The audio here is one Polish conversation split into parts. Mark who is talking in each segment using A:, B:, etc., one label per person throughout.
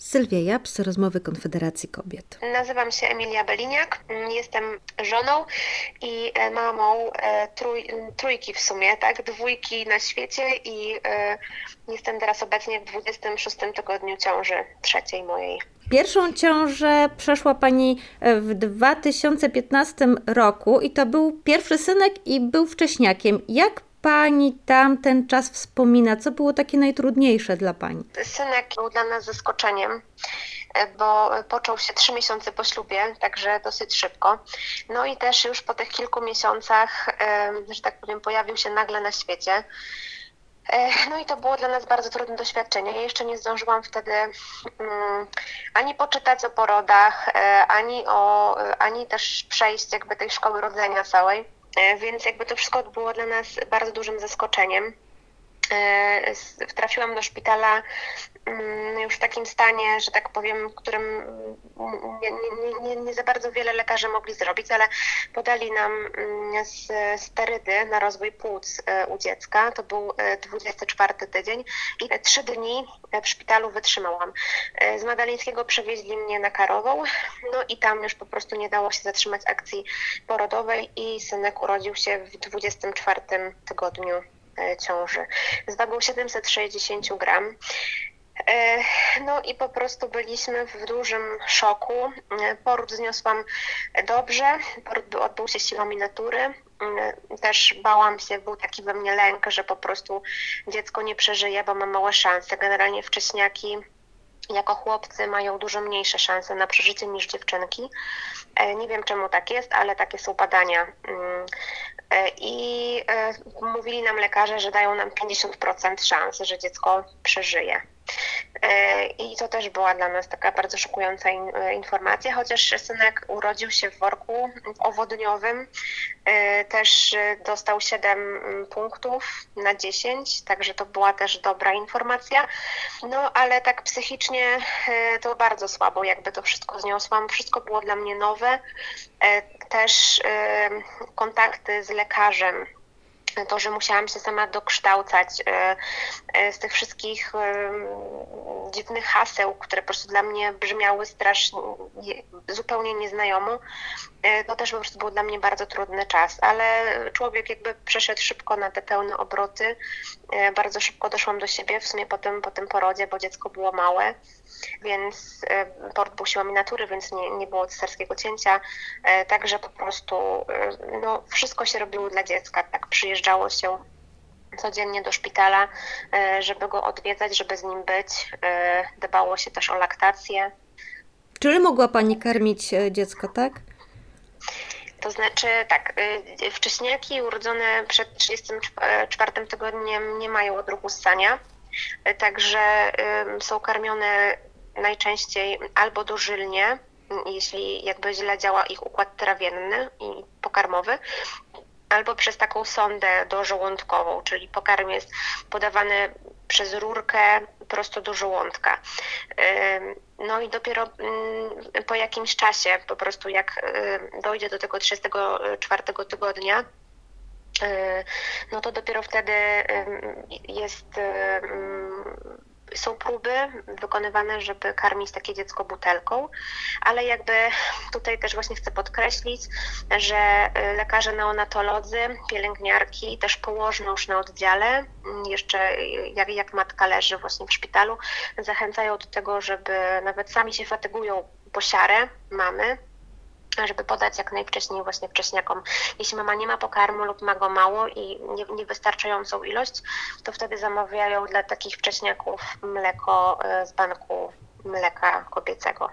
A: Sylwia Japs, rozmowy Konfederacji Kobiet.
B: Nazywam się Emilia Beliniak, jestem żoną i e, mamą e, trój, trójki w sumie, tak, dwójki na świecie i e, jestem teraz obecnie w 26 tygodniu ciąży trzeciej mojej.
A: Pierwszą ciążę przeszła Pani w 2015 roku i to był pierwszy synek i był wcześniakiem. Jak Pani tam ten czas wspomina? Co było takie najtrudniejsze dla Pani?
B: Synek był dla nas zaskoczeniem bo począł się trzy miesiące po ślubie, także dosyć szybko. No i też już po tych kilku miesiącach, że tak powiem, pojawił się nagle na świecie. No i to było dla nas bardzo trudne doświadczenie. Ja jeszcze nie zdążyłam wtedy um, ani poczytać o porodach, e, ani, o, ani też przejść jakby tej szkoły rodzenia całej. E, więc jakby to wszystko było dla nas bardzo dużym zaskoczeniem. E, trafiłam do szpitala mm, już w takim stanie, że tak powiem, w którym nie, nie, nie, nie, za bardzo wiele lekarzy mogli zrobić, ale podali nam mm, sterydy na rozwój płuc e, u dziecka. To był 24 tydzień i trzy dni w szpitalu wytrzymałam. Z Madalińskiego przewieźli mnie na Karową, no i tam już po prostu nie dało się zatrzymać akcji porodowej i synek urodził się w 24 tygodniu E, ciąży z wagą 760 gram. E, no i po prostu byliśmy w dużym szoku. E, poród zniosłam dobrze, poród odbył się siłami natury. Też bałam się, był taki we mnie lęk, że po prostu dziecko nie przeżyje, bo ma małe szanse. Generalnie wcześniaki jako chłopcy mają dużo mniejsze szanse na przeżycie niż dziewczynki. Nie wiem czemu tak jest, ale takie są badania mm, E, I e, mówili nam lekarze, że dają nam 50% szans, że dziecko przeżyje. E, I to też była dla nas taka bardzo szokująca e, informacja, chociaż synek urodził się w worku owodniowym, e, też dostał 7 punktów na 10, także to była też dobra informacja. No ale tak psychicznie to bardzo słabo, jakby to wszystko zniosłam. Wszystko było dla mnie nowe. Też kontakty z lekarzem. To, że musiałam się sama dokształcać e, z tych wszystkich e, dziwnych haseł, które po prostu dla mnie brzmiały strasznie, zupełnie nieznajomo, to też po prostu był dla mnie bardzo trudny czas, ale człowiek jakby przeszedł szybko na te pełne obroty, bardzo szybko doszłam do siebie, w sumie po tym, po tym porodzie, bo dziecko było małe, więc port był siłami natury, więc nie, nie było cesarskiego cięcia, także po prostu no, wszystko się robiło dla dziecka, tak przyjeżdżało się codziennie do szpitala, e, żeby go odwiedzać, żeby z nim być. E, dbało się też o laktację.
A: Czyli mogła Pani karmić e, dziecko, tak?
B: To znaczy tak, wcześniaki urodzone przed 34 tygodniem nie mają odruchu ssania, także są karmione najczęściej albo dożylnie, jeśli jakby źle działa ich układ trawienny i pokarmowy, albo przez taką sondę dożołądkową, czyli pokarm jest podawany przez rurkę prosto do żołądka. No i dopiero mm, po jakimś czasie, po prostu jak dojdzie do tego 34 tygodnia, no to dopiero wtedy jest są próby wykonywane, żeby karmić takie dziecko butelką, ale jakby tutaj też właśnie chcę podkreślić, że y, lekarze neonatolodzy, pielęgniarki, też położne już na oddziale, jeszcze jak, jak matka leży właśnie w szpitalu, zachęcają do tego, żeby nawet sami się fatygują po siarę mamy, żeby podać jak najwcześniej właśnie wcześniakom. Jeśli mama nie ma pokarmu lub ma go mało i nie, niewystarczającą ilość, to wtedy zamawiają dla takich wcześniaków mleko e, z banku mleka kobiecego.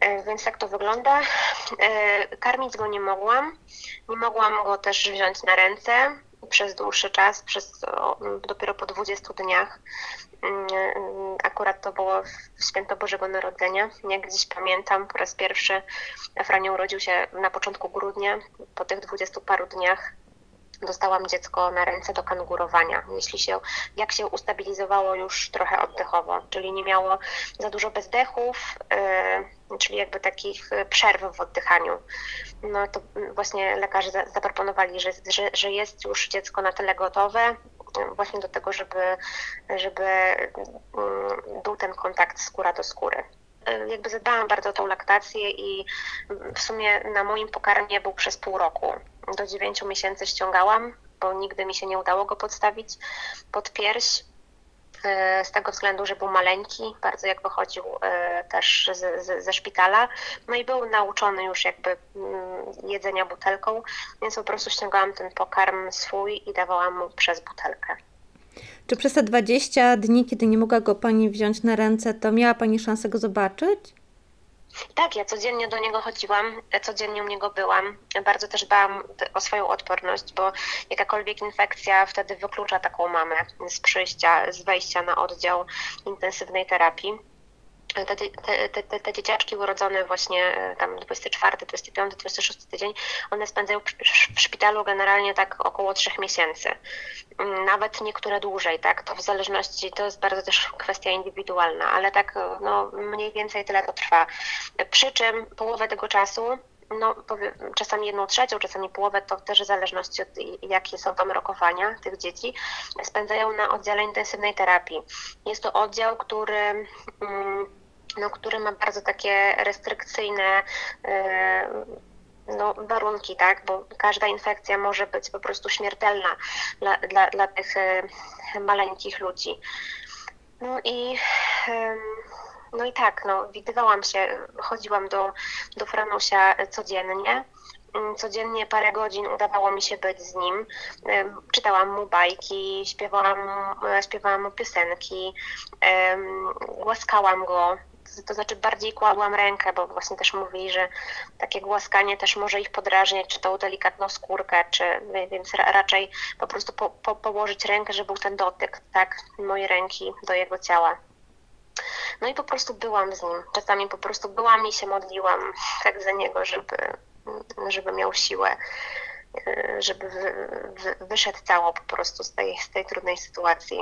B: E, więc tak to wygląda. E, karmić go nie mogłam. Nie mogłam go też wziąć na ręce przez dłuższy czas, przez dopiero po 20 dniach. Mm, akurat to było w święto Bożego Narodzenia. Jak dziś pamiętam, po raz pierwszy Frania urodził się na początku grudnia. Po tych dwudziestu paru dniach dostałam dziecko na ręce do kangurowania. Jeśli się, jak się ustabilizowało już trochę oddechowo, czyli nie miało za dużo bezdechów, yy, czyli jakby takich przerw w oddychaniu. No to właśnie lekarze zaproponowali, że, że, że jest już dziecko na tyle gotowe, właśnie do tego, żeby, żeby mm, był ten kontakt skóra do skóry jakby zadbałam bardzo o tą laktację i w sumie na moim pokarmie był przez pół roku. Do dziewięciu miesięcy ściągałam, bo nigdy mi się nie udało go podstawić pod pierś. E, z tego względu, że był maleńki, bardzo jak wychodził e, też z, z, ze szpitala. No i był nauczony już jakby mm, jedzenia butelką, więc po prostu ściągałam ten pokarm swój i dawałam mu przez butelkę.
A: Czy przez te 20 dni, kiedy nie mogła go Pani wziąć na ręce, to miała Pani szansę go zobaczyć?
B: Tak, ja codziennie do niego chodziłam, codziennie u niego byłam. Bardzo też dbałam o swoją odporność, bo jakakolwiek infekcja wtedy wyklucza taką mamę z przyjścia, z wejścia na oddział intensywnej terapii te, te, te, te, dzieciaczki urodzone właśnie e, tam 24, 25, 26 tydzień, one spędzają w szpitalu generalnie tak około 3 miesięcy. Mm, nawet niektóre dłużej, tak? To w zależności, to jest bardzo też kwestia indywidualna, ale tak e, no, mniej więcej tyle to trwa. Przy czym połowę tego czasu no, powiem, czasami jedną trzecią, czasami połowę, to też w zależności od jakie są tam rokowania tych dzieci, spędzają na oddziale intensywnej terapii. Jest to oddział, który mm, no, który ma bardzo takie restrykcyjne e, no, warunki, tak? bo każda infekcja może być po prostu śmiertelna dla, dla, dla tych e, maleńkich ludzi. No i, no i tak, no, widywałam się, chodziłam do, do Franusia codziennie. Mm, codziennie parę godzin udawało mi się być z nim. Czytałam mu bajki, śpiewałam, śpiewałam mu piosenki, głaskałam go, to znaczy bardziej kładłam rękę, bo właśnie też mówili, że takie głaskanie też może ich podrażniać, czy tą delikatną skórkę, czy więc raczej po prostu po, po, położyć rękę, żeby był ten dotyk, tak, mojej ręki do jego ciała. No i po prostu byłam z nim. Czasami po prostu byłam i się modliłam tak za niego, żeby, żeby miał siłę, żeby wyszedł cało po prostu z tej, z tej trudnej sytuacji.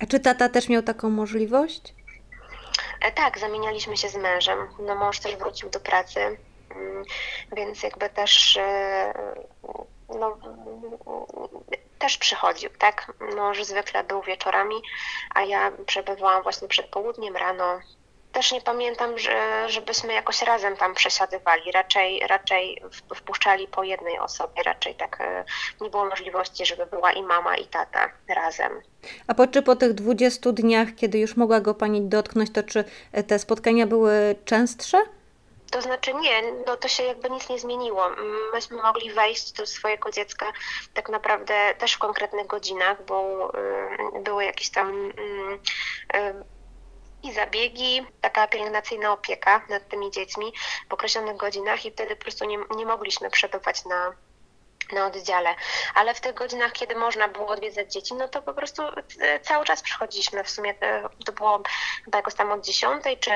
A: A czy tata też miał taką możliwość?
B: E, tak, zamienialiśmy się z mężem. No mąż też wrócił do pracy, mm, więc jakby też e, no, też przychodził, tak? Mąż zwykle był wieczorami, a ja przebywałam właśnie przed południem, rano też nie pamiętam, że, żebyśmy jakoś razem tam przesiadywali. Raczej, raczej wpuszczali po jednej osobie. Raczej tak e, nie było możliwości, żeby była i mama, i tata razem.
A: A po, czy po tych 20 dniach, kiedy już mogła go pani dotknąć, to czy te spotkania były częstsze?
B: To znaczy nie, no to się jakby nic nie zmieniło. Myśmy mogli wejść do swojego dziecka tak naprawdę też w konkretnych godzinach, bo y, były jakieś tam y, y, i zabiegi, taka pielęgnacyjna opieka nad tymi dziećmi w określonych godzinach i wtedy po prostu nie, nie mogliśmy przebywać na, na oddziale. Ale w tych godzinach, kiedy można było odwiedzać dzieci, no to po prostu e, cały czas przychodziliśmy. W sumie to było chyba jakoś tam od 10, czy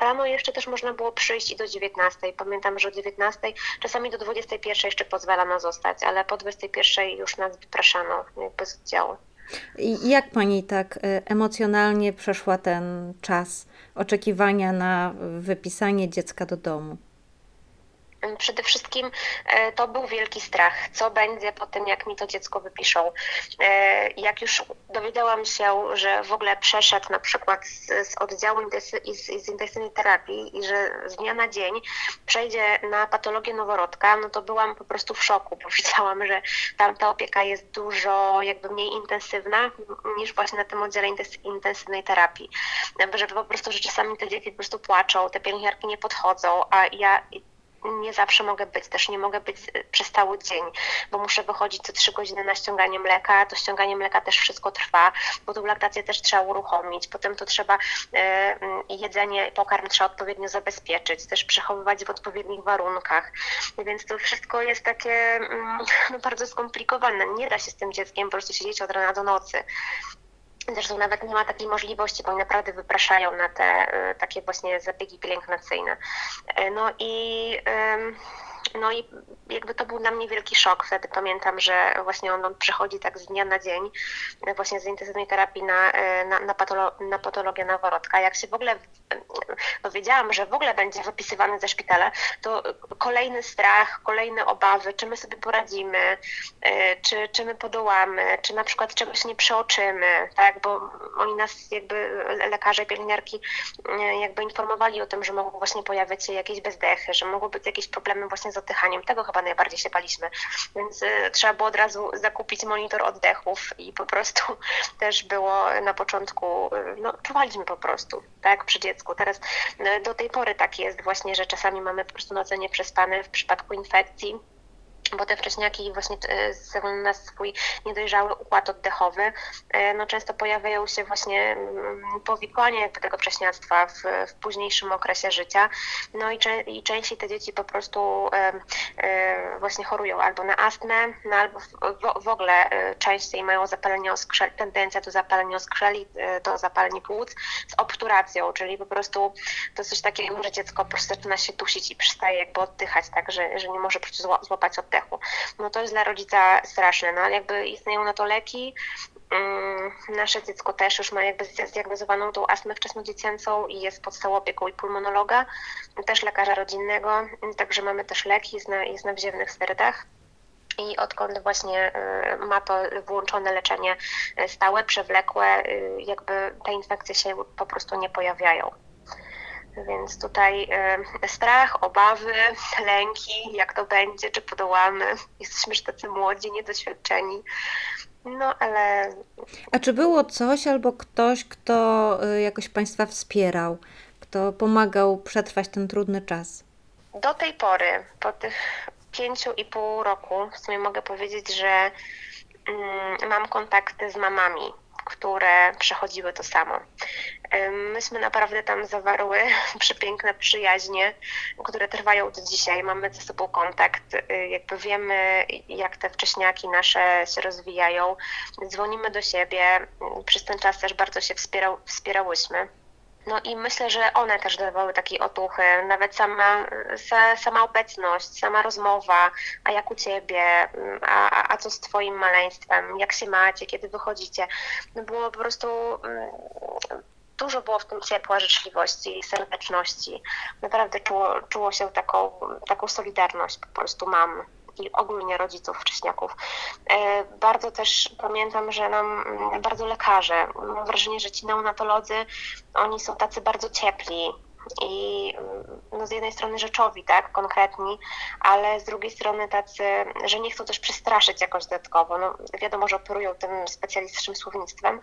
B: rano jeszcze też można było przyjść i do 19. Pamiętam, że o 19, czasami do 21 jeszcze pozwalano zostać, ale po 21 już nas wypraszano jakby z oddziału.
A: I jak pani tak e, emocjonalnie przeszła ten czas oczekiwania na wypisanie dziecka do domu?
B: Przede wszystkim e, to był wielki strach, co będzie po tym, jak mi to dziecko wypiszą. E, jak już dowiedziałam się, że w ogóle przeszedł na przykład z, z oddziału z intensywnej terapii i że z dnia na dzień przejdzie na patologię noworodka, no to byłam po prostu w szoku, bo widziałam, że tam ta opieka jest dużo jakby mniej intensywna niż właśnie na tym oddziale intensywnej terapii. Żeby po prostu, że czasami te dzieci po prostu płaczą, te pielęgniarki nie podchodzą, a ja nie zawsze mogę być, też nie mogę być e, przez cały dzień, bo muszę wychodzić co trzy godziny na ściąganie mleka, to ściąganie mleka też wszystko trwa, bo tą laktację też trzeba uruchomić, potem to trzeba e, jedzenie, pokarm trzeba odpowiednio zabezpieczyć, też przechowywać w odpowiednich warunkach, więc to wszystko jest takie no, bardzo skomplikowane, nie da się z tym dzieckiem po prostu siedzieć od rana do nocy. Zresztą nawet nie ma takiej możliwości, bo oni naprawdę wypraszają na te y, takie właśnie zabiegi pielęgnacyjne. Y, no i No i jakby to był dla mnie wielki szok. Wtedy pamiętam, że właśnie on, on przychodzi tak z dnia na dzień, właśnie z intensywnej terapii na, na, na, patolo, na patologię noworodka. Jak się w ogóle dowiedziałam, że w ogóle będzie wypisywany ze szpitala, to kolejny strach, kolejne obawy, czy my sobie poradzimy, czy, czy my podołamy, czy na przykład czegoś nie przeoczymy, tak, bo oni nas jakby, lekarze, pielęgniarki jakby informowali o tym, że mogą właśnie pojawiać się jakieś bezdechy, że mogą być jakieś problemy właśnie z oddychaniem. Tego chyba najbardziej się baliśmy. Więc y, trzeba było od razu zakupić monitor oddechów i po prostu też było na początku, y, no czuwaliśmy po prostu, tak, przy dziecku. Teraz y, do tej pory tak jest właśnie, że czasami mamy po prostu noce nieprzespane w przypadku infekcji bo te wcześniaki właśnie ze względu na swój niedojrzały układ oddechowy, e, no często pojawiają się właśnie mm, powikłania jakby tego wcześniactwa w, w późniejszym okresie życia, no i, i częściej te dzieci po prostu e, e, właśnie chorują albo na astmę, no albo w, w, ogóle częściej mają zapalenie oskrzeli, tendencja do zapalenia oskrzeli, do zapalenia płuc z obturacją, czyli po prostu to coś takiego, że dziecko po prostu zaczyna się dusić i przestaje jakby oddychać, tak, że, że nie może po prostu złapać oddechu No to jest dla rodzica straszne, no ale jakby istnieją na to leki, mm, Nasze dziecko też już ma jakby zdiagnozowaną tą astmę wczesnodziecięcą i jest pod stałą opieką i pulmonologa, też lekarza rodzinnego, także mamy też leki, jest na, jest na wziewnych sterydach. I odkąd właśnie y, ma to włączone leczenie stałe, przewlekłe, y, jakby te infekcje się po prostu nie pojawiają. Więc tutaj strach, obawy, lęki, jak to będzie, czy podołamy. Jesteśmy już tacy młodzi, niedoświadczeni. No ale.
A: A czy było coś albo ktoś, kto y, jakoś Państwa wspierał, kto pomagał przetrwać ten trudny czas?
B: Do tej pory, po tych pięciu i pół roku, w sumie mogę powiedzieć, że mm, mam kontakty z mamami które przechodziły to samo. Myśmy naprawdę tam zawarły przepiękne przyjaźnie, które trwają do dzisiaj. Mamy ze sobą kontakt, y, jakby wiemy, jak te wcześniaki nasze się rozwijają. Dzwonimy do siebie. Przez ten czas też bardzo się wspierał, wspierałyśmy. No i myślę, że one też dawały takiej otuchy, nawet sama, sama obecność, sama rozmowa, a jak u ciebie, a, a co z twoim maleństwem, jak się macie, kiedy wychodzicie. No było po prostu mm, dużo było w tym ciepła, życzliwości, serdeczności. Naprawdę czuło, czuło się taką, taką solidarność po prostu mam i ogólnie rodziców wcześniaków. E, bardzo też pamiętam, że nam mm, bardzo lekarze, mam wrażenie, że ci neonatolodzy, oni są tacy bardzo ciepli, i mm, no z jednej strony rzeczowi, tak, konkretni, ale z drugiej strony tacy, że nie chcą też przestraszyć jakoś dodatkowo. No, wiadomo, że operują tym specjalistycznym słownictwem,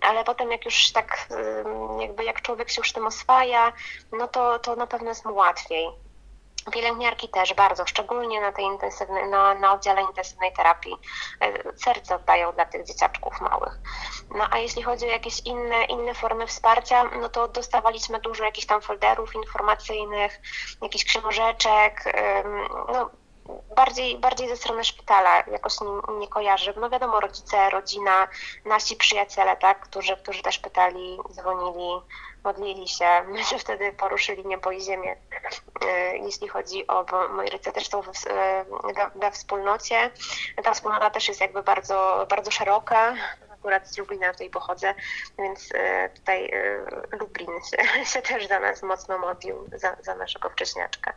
B: ale potem jak już tak, jakby jak człowiek się już tym oswaja, no to, to na pewno jest mu łatwiej. Pielęgniarki też bardzo, szczególnie na tej intensywnej, na, na oddziale intensywnej terapii. E, serce oddają dla tych dzieciaczków małych. No a jeśli chodzi o jakieś inne, inne formy wsparcia, no to dostawaliśmy dużo jakichś tam folderów informacyjnych, jakichś książeczek, no bardziej, bardziej ze strony szpitala jakoś nie, nie kojarzy. No wiadomo, rodzice, rodzina, nasi przyjaciele, tak, którzy, którzy też pytali, dzwonili, modlili się. Myśmy wtedy poruszyli niebo i ziemię, e, jeśli chodzi o, bo moi rodzice też są we, we wspólnocie. Ta wspólnota też jest jakby bardzo, bardzo szeroka, akurat z Lublina tutaj pochodzę, więc e, tutaj e, Lublin się, się też za nas mocno modlił, za, za naszego wcześniaczka.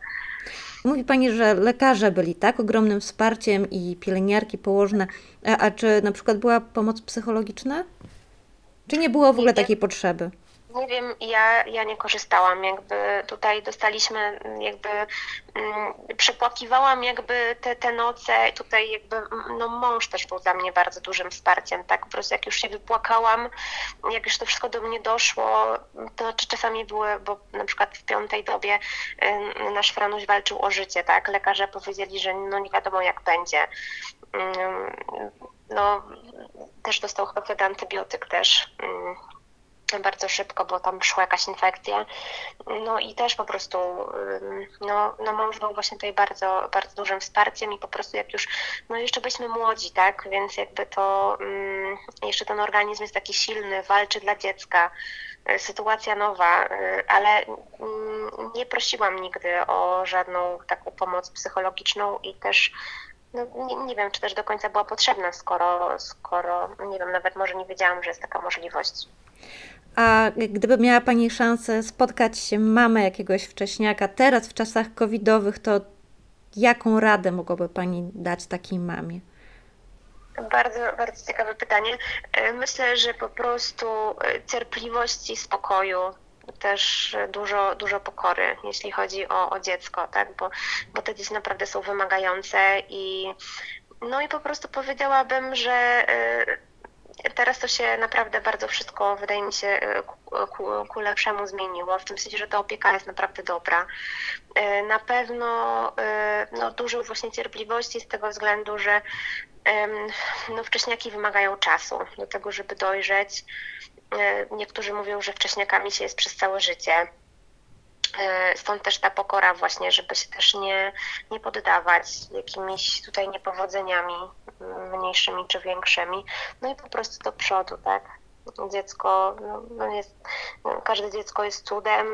A: Mówi Pani, że lekarze byli tak ogromnym wsparciem i pielęgniarki położne, a, a czy na przykład była pomoc psychologiczna? Czy nie było w ogóle takiej potrzeby?
B: Nie wiem, ja, ja nie korzystałam, jakby tutaj dostaliśmy, jakby mm, przepłakiwałam jakby te, te noce, tutaj jakby, no mąż też był dla mnie bardzo dużym wsparciem, tak, po prostu jak już się wypłakałam, jak już to wszystko do mnie doszło, to znaczy czasami były, bo na przykład w piątej dobie y, nasz Franuś walczył o życie, tak, lekarze powiedzieli, że no nie wiadomo jak będzie, no też dostał chyba wtedy antybiotyk też, bardzo szybko, bo tam szła jakaś infekcja. No i też po prostu no, no mąż był właśnie tutaj bardzo, bardzo dużym wsparciem i po prostu jak już, no jeszcze byliśmy młodzi, tak, więc jakby to jeszcze ten organizm jest taki silny, walczy dla dziecka, e, sytuacja nowa, e, ale nie prosiłam nigdy o żadną taką pomoc psychologiczną i też no, nie, nie wiem, czy też do końca była potrzebna, skoro, skoro, nie wiem, nawet może nie wiedziałam, że jest taka możliwość.
A: A gdyby miała Pani szansę spotkać się mamę jakiegoś wcześniaka teraz w czasach covidowych, to jaką radę mogłaby Pani dać takiej mamie?
B: Bardzo, bardzo ciekawe pytanie. E, Myślę, że po prostu e, cierpliwości, spokoju, też dużo, dużo pokory, jeśli chodzi o, o dziecko, tak? Bo, bo te dzieci naprawdę są wymagające i no i po prostu powiedziałabym, że e, teraz to się naprawdę bardzo wszystko, wydaje mi się, e, ku, ku, ku lepszemu zmieniło, w tym sensie, że ta opieka jest naprawdę dobra. E, Na pewno e, no, dużo właśnie cierpliwości z tego względu, że no, wcześniaki wymagają czasu do tego, żeby dojrzeć. E, Niektórzy mówią, że wcześniakami się jest przez całe życie. E, Stąd też ta pokora właśnie, żeby się też nie, nie poddawać jakimiś tutaj niepowodzeniami mniejszymi czy większymi. No i po prostu do przodu, tak? Dziecko, no, no jest, każde dziecko jest cudem,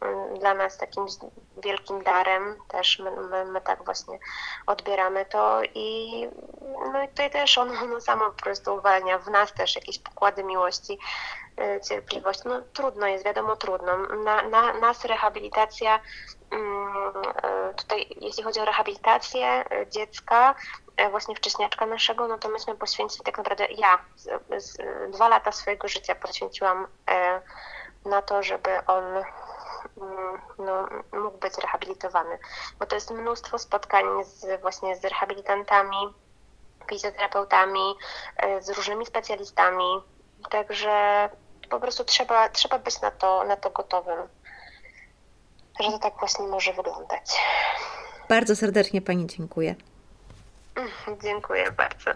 B: mm, dla nas takim wielkim darem, też my, my, my tak właśnie odbieramy to i no i tutaj też ono, ono samo po prostu uwalnia w nas też jakieś pokłady miłości, y, cierpliwość. No trudno jest, wiadomo trudno. Na, na, nas rehabilitacja, tutaj jeśli chodzi o rehabilitację y, dziecka, y, właśnie wcześniaczka naszego, no to myśmy poświęcili tak naprawdę, ja z, z, dwa lata swojego życia poświęciłam na to, żeby on mm, no, mógł być rehabilitowany. Bo to jest mnóstwo spotkań z, właśnie z rehabilitantami, fizjoterapeutami, e, z różnymi specjalistami. Także po prostu trzeba, trzeba być na to, na to gotowym, że to tak właśnie może wyglądać.
A: Bardzo serdecznie Pani dziękuję.
B: Dziękuję bardzo.